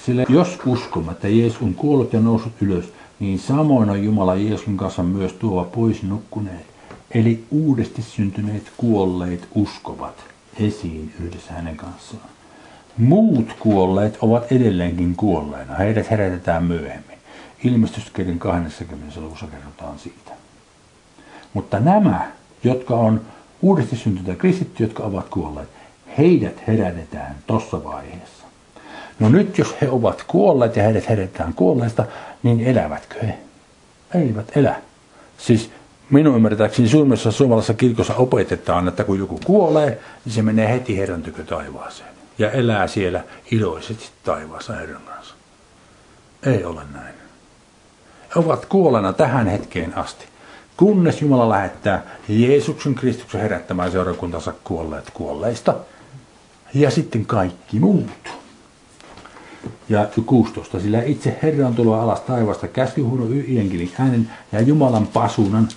Sillä jos uskomme, että Jeesus on kuollut ja noussut ylös, niin samoin on Jumala Jeesuksen kanssa myös tuova pois nukkuneet. Eli uudesti syntyneet kuolleet uskovat esiin yhdessä hänen kanssaan. Muut kuolleet ovat edelleenkin kuolleina. Heidät herätetään myöhemmin. Ilmestyskirjan 20. luvussa kerrotaan siitä. Mutta nämä, jotka on uudesti syntyneet kristitty, jotka ovat kuolleet, heidät herätetään tuossa vaiheessa. No nyt jos he ovat kuolleet ja heidät herätetään kuolleista, niin elävätkö he? Eivät elä. Siis minun ymmärtääkseni suurimmassa suomalaisessa kirkossa opetetaan, että kun joku kuolee, niin se menee heti Herran tykö taivaaseen. Ja elää siellä iloisesti taivaassa Herran kanssa. Ei ole näin. He ovat kuolleena tähän hetkeen asti. Kunnes Jumala lähettää Jeesuksen Kristuksen herättämään seurakuntansa kuolleet kuolleista. Ja sitten kaikki muut ja 16. Sillä itse Herran tuloa alas taivasta käskyhuudon enkelin äänen ja Jumalan pasunan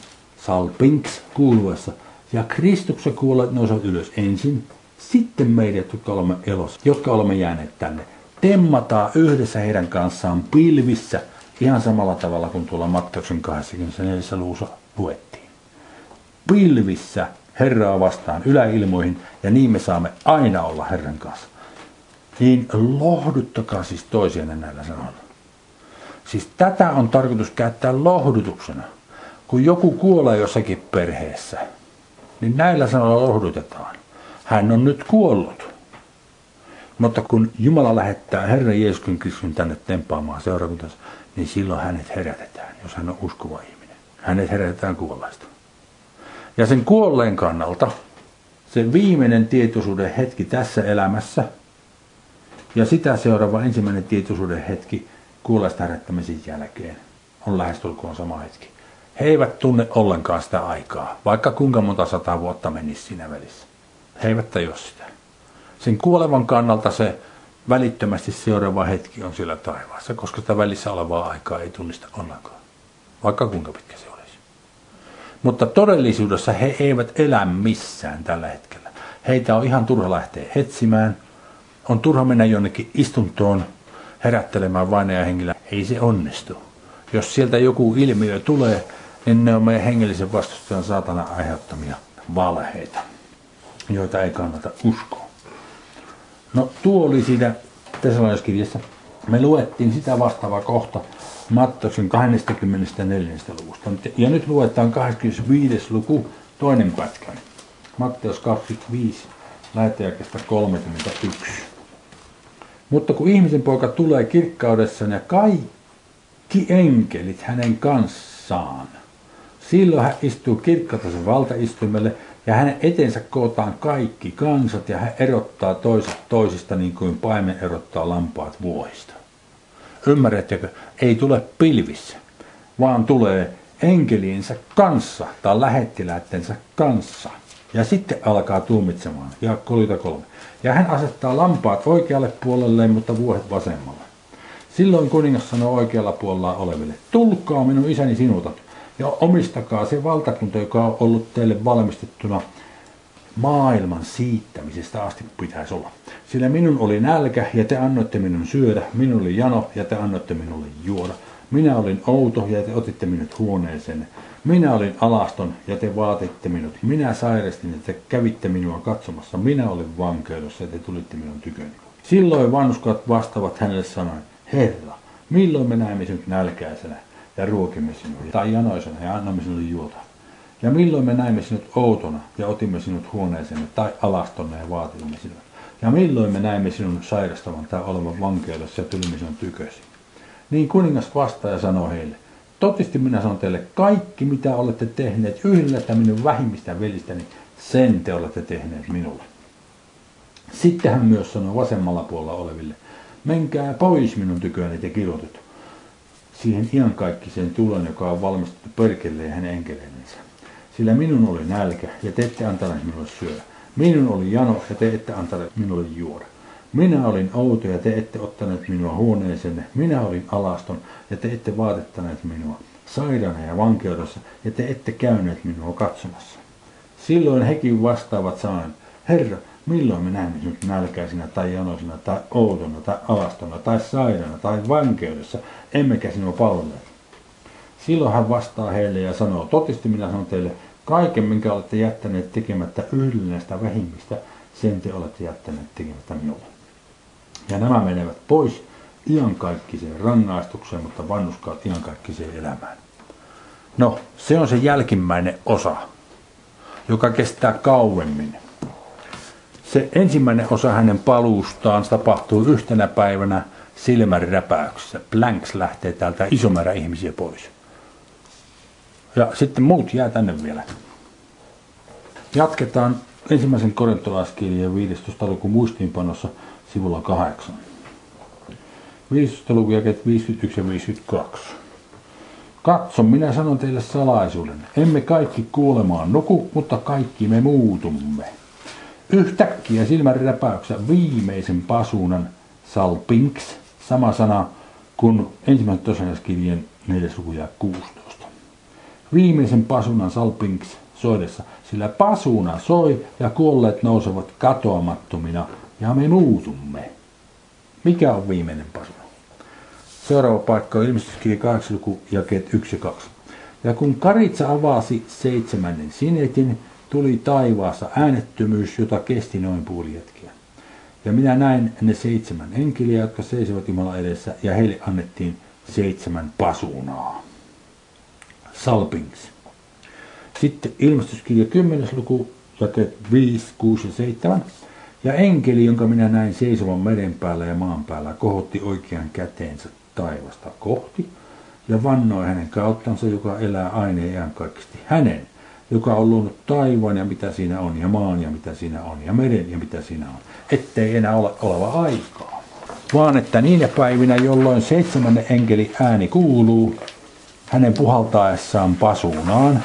salpinks kuuluessa. Ja Kristuksen kuolleet nousevat ylös ensin, sitten meidät, jotka olemme elossa, jotka olemme jääneet tänne. Temmataan yhdessä heidän kanssaan pilvissä, ihan samalla tavalla kuin tuolla Matteuksen 24. luussa luettiin. Pilvissä Herraa vastaan yläilmoihin, ja niin me saamme aina olla Herran kanssa niin lohduttakaa siis toisianne näillä sanoilla. Siis tätä on tarkoitus käyttää lohdutuksena. Kun joku kuolee jossakin perheessä, niin näillä sanoilla lohdutetaan. Hän on nyt kuollut. Mutta kun Jumala lähettää Herran Jeesuksen Kristuksen tänne tempaamaan seurakuntansa, niin silloin hänet herätetään, jos hän on uskova ihminen. Hänet herätetään kuolleista. Ja sen kuolleen kannalta se viimeinen tietoisuuden hetki tässä elämässä – ja sitä seuraava ensimmäinen tietoisuuden hetki kuuleesta herättämisen jälkeen on lähestulkoon sama hetki. He eivät tunne ollenkaan sitä aikaa, vaikka kuinka monta sata vuotta menisi siinä välissä. He eivät tajua sitä. Sen kuolevan kannalta se välittömästi seuraava hetki on siellä taivaassa, koska sitä välissä olevaa aikaa ei tunnista ollenkaan, vaikka kuinka pitkä se olisi. Mutta todellisuudessa he eivät elä missään tällä hetkellä. Heitä on ihan turha lähteä etsimään – on turha mennä jonnekin istuntoon herättelemään vainaja hengillä. Ei se onnistu. Jos sieltä joku ilmiö tulee, niin ne on meidän hengellisen vastustajan saatana aiheuttamia valheita, joita ei kannata uskoa. No tuo oli siinä Tesaloniskirjassa. Me luettiin sitä vastaava kohta Matteuksen 24. luvusta. Ja nyt luetaan 25. luku, toinen pätkä. Matteus 25, lähettäjäkestä 31. Mutta kun ihmisen poika tulee kirkkaudessaan ja kaikki enkelit hänen kanssaan, silloin hän istuu kirkkautaisen valtaistuimelle ja hänen etensä kootaan kaikki kansat ja hän erottaa toiset toisista niin kuin paimen erottaa lampaat vuohista. Ymmärrättekö? Ei tule pilvissä, vaan tulee enkeliinsä kanssa tai lähettiläittensä kanssa. Ja sitten alkaa tuomitsemaan. Ja kolita kolme. Ja hän asettaa lampaat oikealle puolelle, mutta vuohet vasemmalle. Silloin kuningas sanoo oikealla puolella oleville, tulkaa minun isäni sinulta ja omistakaa se valtakunta, joka on ollut teille valmistettuna maailman siittämisestä asti pitäisi olla. Sillä minun oli nälkä ja te annoitte minun syödä, minun oli jano ja te annoitte minulle juoda. Minä olin outo ja te otitte minut huoneeseen. Minä olin alaston ja te vaatitte minut. Minä sairastin ja te kävitte minua katsomassa. Minä olin vankeudessa ja te tulitte minun tyköni. Silloin vanhuskat vastaavat hänelle sanoen, Herra, milloin me näemme sinut nälkäisenä ja ruokimme sinua, tai janoisena ja annamme sinulle juota? Ja milloin me näimme sinut outona ja otimme sinut huoneeseemme tai alastonna ja vaatimme sinut? Ja milloin me näimme sinun sairastavan tai olevan vankeudessa ja tulimme sinun tykösi? Niin kuningas vastaa ja sanoo heille, Totisesti minä sanon teille, kaikki mitä olette tehneet yhdellä minun vähimmistä velistäni, sen te olette tehneet minulle. Sitten hän myös sanoo vasemmalla puolella oleville, menkää pois minun tyköni te kirjoitettu, siihen iankaikkiseen tulon, joka on valmistettu perkeleen hänen enkeleidensä. Sillä minun oli nälkä, ja te ette antaneet minulle syödä. Minun oli jano, ja te ette antaneet minulle juoda. Minä olin outo, ja te ette ottaneet minua huoneeseenne. Minä olin alaston, ja te ette vaatettaneet minua. Sairaana ja vankeudessa, ja te ette käyneet minua katsomassa. Silloin hekin vastaavat sanoen, Herra, milloin me näemme sinut nälkäisinä tai janoisina tai outona tai alastona tai sairaana tai vankeudessa, emmekä sinua palvele. Silloin hän vastaa heille ja sanoo, totisesti minä sanon teille, kaiken minkä olette jättäneet tekemättä yhdelle näistä vähimmistä, sen te olette jättäneet tekemättä minulle. Ja nämä menevät pois iankaikkiseen rangaistukseen, mutta vannuskaat iankaikkiseen elämään. No, se on se jälkimmäinen osa, joka kestää kauemmin. Se ensimmäinen osa hänen paluustaan tapahtuu yhtenä päivänä silmän räpäyksessä. Blanks lähtee täältä iso määrä ihmisiä pois. Ja sitten muut jää tänne vielä. Jatketaan ensimmäisen korintolaiskirjeen 15. luku muistiinpanossa sivulla 8. 15. luku jakeet 51 ja 52. Katso, minä sanon teille salaisuuden. Emme kaikki kuolemaan nuku, mutta kaikki me muutumme. Yhtäkkiä silmän räpäyksessä viimeisen pasuunan salpinks, sama sana kuin ensimmäisen tosiasiaskirjeen 4. luku ja 16. Viimeisen pasuunan salpinks soidessa, sillä pasuna soi ja kuolleet nousevat katoamattomina ja me muutumme. Mikä on viimeinen pasuna? Seuraava paikka on ilmestyskirja 8 luku jakeet 1 ja 2. Ja kun Karitsa avasi seitsemännen sinetin, tuli taivaassa äänettömyys, jota kesti noin puoli hetkeä. Ja minä näin ne seitsemän enkeliä, jotka seisovat Jumalan edessä, ja heille annettiin seitsemän pasunaa. Salpings. Sitten ilmestyskirja 10. luku, jakeet 5, 6 ja 7. Ja enkeli, jonka minä näin seisovan meren päällä ja maan päällä, kohotti oikean käteensä taivasta kohti ja vannoi hänen kauttansa, joka elää aineen iankaikkisesti hänen joka on luonut taivaan ja mitä siinä on, ja maan ja mitä siinä on, ja meren ja mitä siinä on, ettei enää ole oleva aikaa. Vaan että niinä päivinä, jolloin seitsemännen enkeli ääni kuuluu, hänen puhaltaessaan pasuunaan,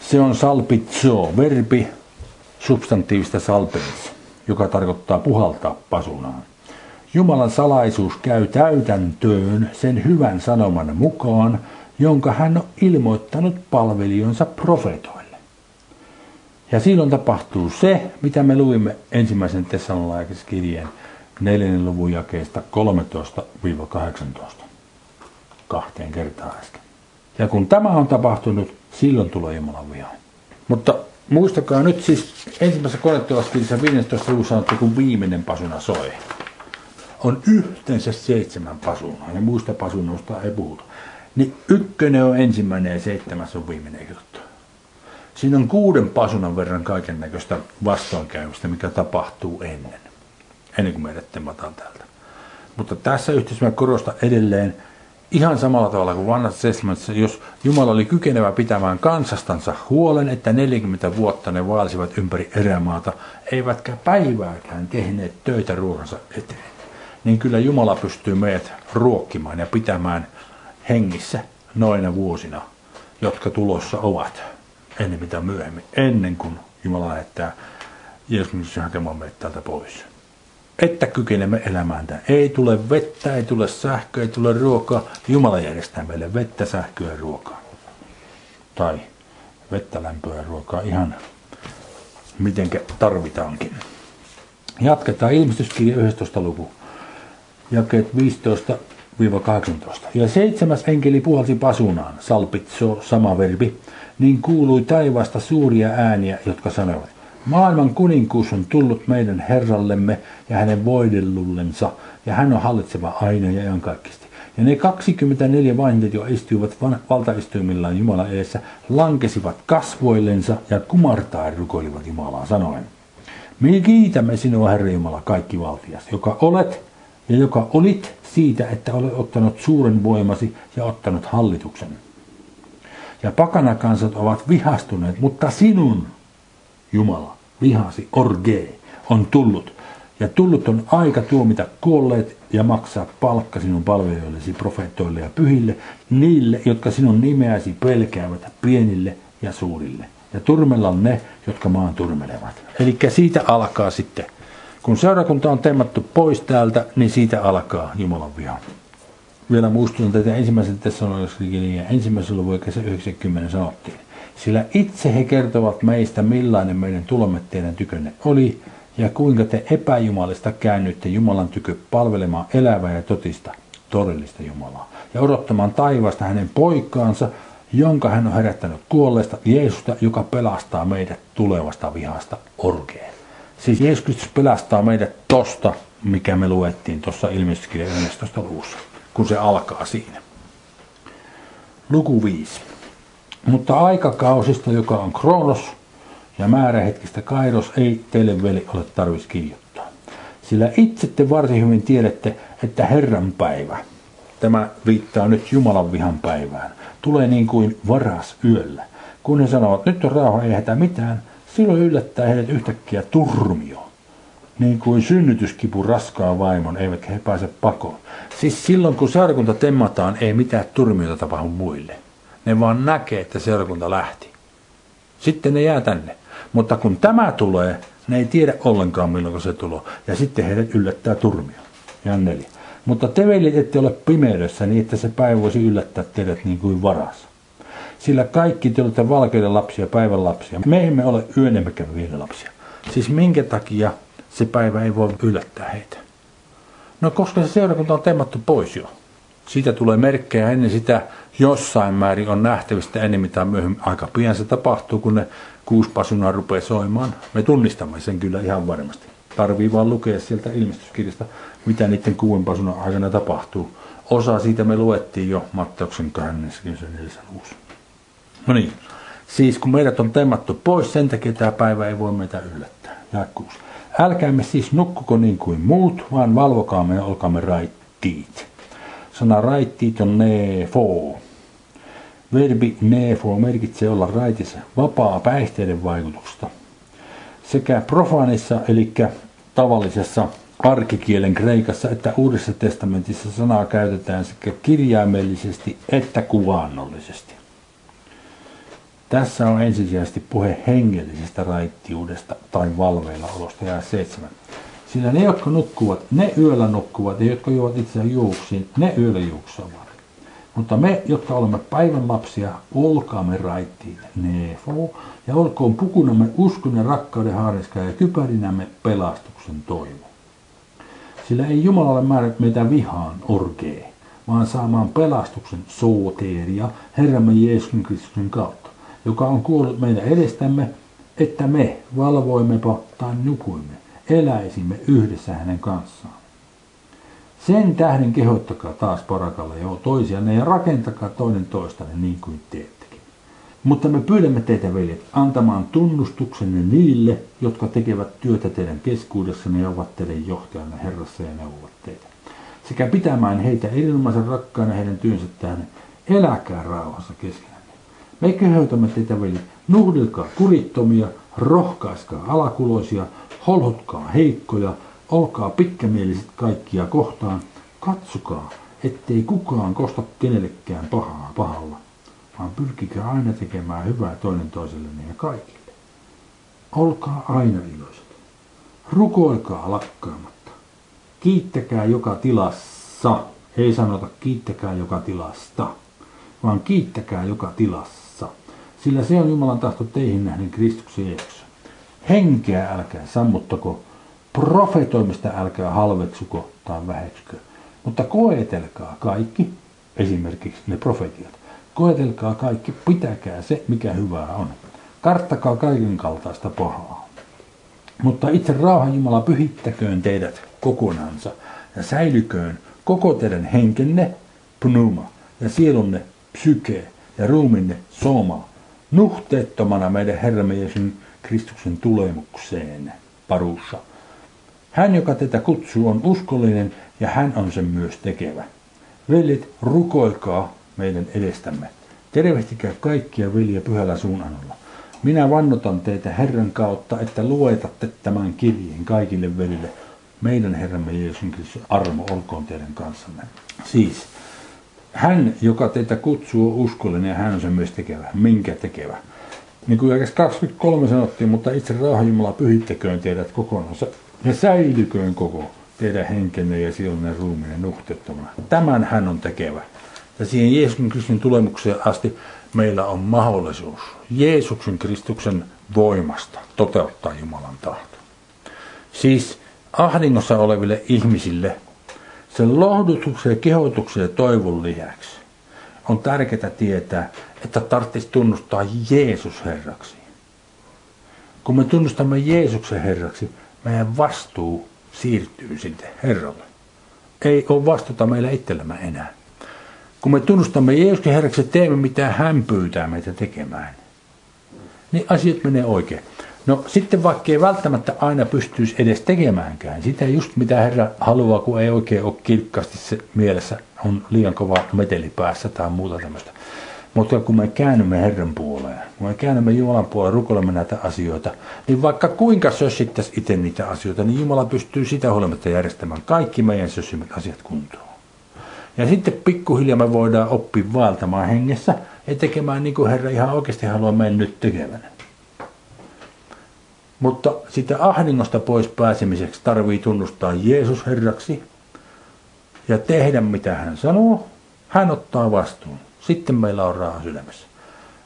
se on salpitso, verbi substantiivista salpens, joka tarkoittaa puhaltaa pasunaan. Jumalan salaisuus käy täytäntöön sen hyvän sanoman mukaan, jonka hän on ilmoittanut palvelijonsa profetoille. Ja silloin tapahtuu se, mitä me luimme ensimmäisen Tessalonlaikeskiirjeen 4. luvun jakeesta 13-18. Kahteen kertaan äsken. Ja kun tämä on tapahtunut, silloin tulee Jumalan viha. Mutta muistakaa nyt siis ensimmäisessä konettolaskirjassa 15. luvussa sanottu, kun viimeinen pasuna soi. On yhteensä seitsemän pasunaa, ja muista pasunoista ei puhuta. Niin ykkönen on ensimmäinen ja seitsemäs on viimeinen juttu. Siinä on kuuden pasunan verran kaiken näköistä vastoinkäymistä, mikä tapahtuu ennen. Ennen kuin meidät temataan täältä. Mutta tässä yhteydessä mä korostan edelleen ihan samalla tavalla kuin vanhassa testamentissa, jos Jumala oli kykenevä pitämään kansastansa huolen, että 40 vuotta ne vaalisivat ympäri erämaata, eivätkä päivääkään tehneet töitä ruokansa eteen, niin kyllä Jumala pystyy meidät ruokkimaan ja pitämään hengissä noina vuosina, jotka tulossa ovat. ennen mitä myöhemmin, ennen kuin Jumala lähettää Jeesuksen hakemaan meidät täältä pois. Että kykenemme elämään tämän. Ei tule vettä, ei tule sähköä, ei tule ruokaa. Jumala järjestää meille vettä, sähköä ja ruokaa. Tai vettä, lämpöä ja ruokaa ihan mitenkä tarvitaankin. Jatketaan ilmestyskirja 11. luku, jakeet 15-18. Ja seitsemäs enkeli puhalsi pasunaan, salpitso, sama verbi, niin kuului taivaasta suuria ääniä, jotka sanoivat, maailman kuninkuus on tullut meidän Herrallemme ja hänen voidellullensa, ja hän on hallitseva aina ja iankaikkisesti. Ja ne 24 vanhit, jo istuivat valtaistuimillaan Jumalan edessä, lankesivat kasvoillensa ja kumartaen rukoilivat Jumalaa sanoen. Me kiitämme sinua, Herra Jumala, kaikki valtias, joka olet ja joka olit siitä, että olet ottanut suuren voimasi ja ottanut hallituksen. Ja pakanakansat ovat vihastuneet, mutta sinun, Jumala, vihasi orge, on tullut. Ja tullut on aika tuomita kuolleet ja maksaa palkka sinun palvelijoillesi, profeetoille ja pyhille, niille, jotka sinun nimeäsi pelkäävät, pienille ja suurille. Ja turmella ne, jotka maan turmelevat. Eli siitä alkaa sitten. Kun seurakunta on temmattu pois täältä, niin siitä alkaa Jumalan viha. Vielä muistutan tätä ensimmäisen Thessalonian ensimmäisellä luvulla kesä 90 sanottiin. Sillä itse he kertovat meistä, millainen meidän tulomme teidän tykönne oli, ja kuinka te epäjumalista käännyitte Jumalan tykö palvelemaan elävää ja totista, todellista Jumalaa, ja odottamaan taivasta hänen poikaansa, jonka hän on herättänyt kuolleesta, Jeesusta, joka pelastaa meidät tulevasta vihasta orkeen. Siis Jeesus Kristus pelastaa meidät tosta, mikä me luettiin tuossa ilmestyskirjan 11. luvussa, kun se alkaa siinä. Luku 5. Mutta aikakausista, joka on Kronos, ja määrähetkistä kairos ei teille veli ole tarvis kirjoittaa. Sillä itse te varsin hyvin tiedätte, että Herran päivä, tämä viittaa nyt Jumalan vihan päivään, tulee niin kuin varas yöllä. Kun he sanovat, nyt on rauha, ei hätä mitään, silloin yllättää heidät yhtäkkiä turmio. Niin kuin synnytyskipu raskaan vaimon, eivätkä he pääse pakoon. Siis silloin kun seurakunta temmataan, ei mitään turmiota tapahdu muille. Ne vaan näkee, että seurakunta lähti. Sitten ne jää tänne. Mutta kun tämä tulee, ne ei tiedä ollenkaan milloin se tulee. Ja sitten heidät yllättää turmio. Ja neljä. Mutta te veljet ette ole pimeydessä niin, että se päivä voisi yllättää teidät niin kuin varas. Sillä kaikki te olette valkeiden lapsia, päivän lapsia. Me emme ole yön emmekä lapsia. Siis minkä takia se päivä ei voi yllättää heitä? No koska se seurakunta on temmattu pois jo. Siitä tulee merkkejä ennen sitä jossain määrin on nähtävistä enemmän tai myöhemmin. Aika pian se tapahtuu, kun ne kuusi pasunaa rupeaa soimaan. Me tunnistamme sen kyllä ihan varmasti. Tarvii vaan lukea sieltä ilmestyskirjasta, mitä niiden kuuden pasunan aikana tapahtuu. Osa siitä me luettiin jo Matteuksen 24. luvussa. No niin, siis kun meidät on temmattu pois, sen takia tämä päivä ei voi meitä yllättää. Ja kuusi. Älkäämme siis nukkuko niin kuin muut, vaan valvokaamme ja olkaamme raittiit. Sana raittiit on nefo. Verbi nefo merkitsee olla raitissa vapaa päihteiden vaikutusta. Sekä profaanissa, eli tavallisessa arkikielen kreikassa että Uudessa testamentissa sanaa käytetään sekä kirjaimellisesti että kuvaannollisesti. Tässä on ensisijaisesti puhe hengellisestä raittiudesta tai valveillaolosta ja seitsemän. Sillä ne, jotka nukkuvat, ne yöllä nukkuvat, ja jotka juovat itseään juoksiin, ne yöllä juoksavat. Mutta me, jotka olemme päivän lapsia, olkaamme raittiin, nefo, ja olkoon pukunamme uskon ja rakkauden haareska ja kypärinämme pelastuksen toivo. Sillä ei Jumala ole määrät meitä vihaan orgee, vaan saamaan pelastuksen sooteeria Herramme Jeesuksen Kristuksen kautta, joka on kuollut meidän edestämme, että me valvoimmepa tai nukuimme, eläisimme yhdessä hänen kanssaan. Sen tähden kehottakaa taas parakalla jo toisianne ja rakentakaa toinen toistanne niin kuin teettekin. Mutta me pyydämme teitä, veljet, antamaan tunnustuksenne niille, jotka tekevät työtä teidän keskuudessanne ja ovat teidän johtajanne Herrassa ja neuvovat teitä. Sekä pitämään heitä erinomaisen rakkaana heidän työnsä tähden. Eläkää rauhassa keskenänne. Me kehotamme teitä, veljet, nuhdelkaa kurittomia, rohkaiskaa alakuloisia, holhotkaa heikkoja, olkaa pitkämieliset kaikkia kohtaan, katsokaa, ettei kukaan kosta kenellekään pahaa pahalla. vaan pyrkikää aina tekemään hyvää toinen toisellenne ja kaikille. Olkaa aina iloiset. Rukoilkaa lakkaamatta. Kiittäkää joka tilassa. Ei sanota kiittäkää joka tilasta, vaan kiittäkää joka tilassa. Sillä se on Jumalan tahto teihin nähden Kristuksen Jeesuksessa. Henkeä älkää sammuttako, profetoimista älkää halveksuko tai väheksykö, mutta koetelkaa kaikki, esimerkiksi ne profetiat. Koetelkaa kaikki, pitäkää se, mikä hyvää on. Karttakaa kaiken kaltaista pahaa. Mutta itse rauhan Jumala pyhittäköön teidät kokonansa ja säilyköön koko teidän henkenne, pneuma, ja sielunne, psyke, ja ruuminne, soma, nuhteettomana meidän Herramme Jeesuksen Kristuksen tulemukseen, parussa. Hän, joka tätä kutsuu, on uskollinen ja hän on sen myös tekevä. Veljet, rukoilkaa meidän edestämme. Tervehtikää kaikkia veljiä pyhällä suunanolla. Minä vannotan teitä Herran kautta, että luetatte tämän kirjeen kaikille velille. Meidän Herramme Jeesuksen Kristus armo olkoon teidän kanssanne. Siis, hän, joka teitä kutsuu, on uskollinen ja hän on sen myös tekevä. Minkä tekevä? Niin kuin 23 sanottiin, mutta itse rauhanjumala pyhittäköön teidät kokonaan ja säilyköön koko teidän henkenne ja sielunne ruuminen nuhteettomana. Tämän hän on tekevä. Ja siihen Jeesuksen Kristuksen tulemukseen asti meillä on mahdollisuus Jeesuksen Kristuksen voimasta toteuttaa Jumalan tahto. Siis ahdingossa oleville ihmisille sen lohdutuksen ja kehotuksen ja toivon lisäksi on tärkeää tietää, että tarvitsisi tunnustaa Jeesus Herraksi. Kun me tunnustamme Jeesuksen Herraksi, meidän vastuu siirtyy sitten Herralle. Ei ole vastuuta meillä itsellämme enää. Kun me tunnustamme Jeesuksen Herraksi teemme mitä hän pyytää meitä tekemään, niin asiat menee oikein. No sitten vaikka ei välttämättä aina pystyisi edes tekemäänkään, sitä just mitä Herra haluaa, kun ei oikein ole kirkkaasti se mielessä, on liian kova meteli päässä tai muuta tämmöistä. Mutta kun me käännymme Herran puoleen, kun me käännymme Jumalan puoleen, rukoilemme näitä asioita, niin vaikka kuinka sössittäisi itse niitä asioita, niin Jumala pystyy sitä huolimatta järjestämään kaikki meidän sössimät asiat kuntoon. Ja sitten pikkuhiljaa me voidaan oppia vaeltamaan hengessä ja tekemään niin kuin Herra ihan oikeasti haluaa meidän nyt tekevän. Mutta sitä ahdingosta pois pääsemiseksi tarvii tunnustaa Jeesus Herraksi ja tehdä mitä hän sanoo. Hän ottaa vastuun. Sitten meillä on rauha sydämessä.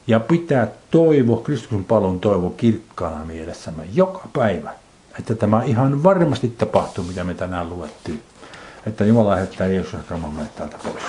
Ja pitää toivo, Kristuksen palun toivo kirkkaana mielessämme joka päivä. Että tämä ihan varmasti tapahtuu, mitä me tänään luettiin. Että Jumala lähettää Jeesus Raman täältä pois.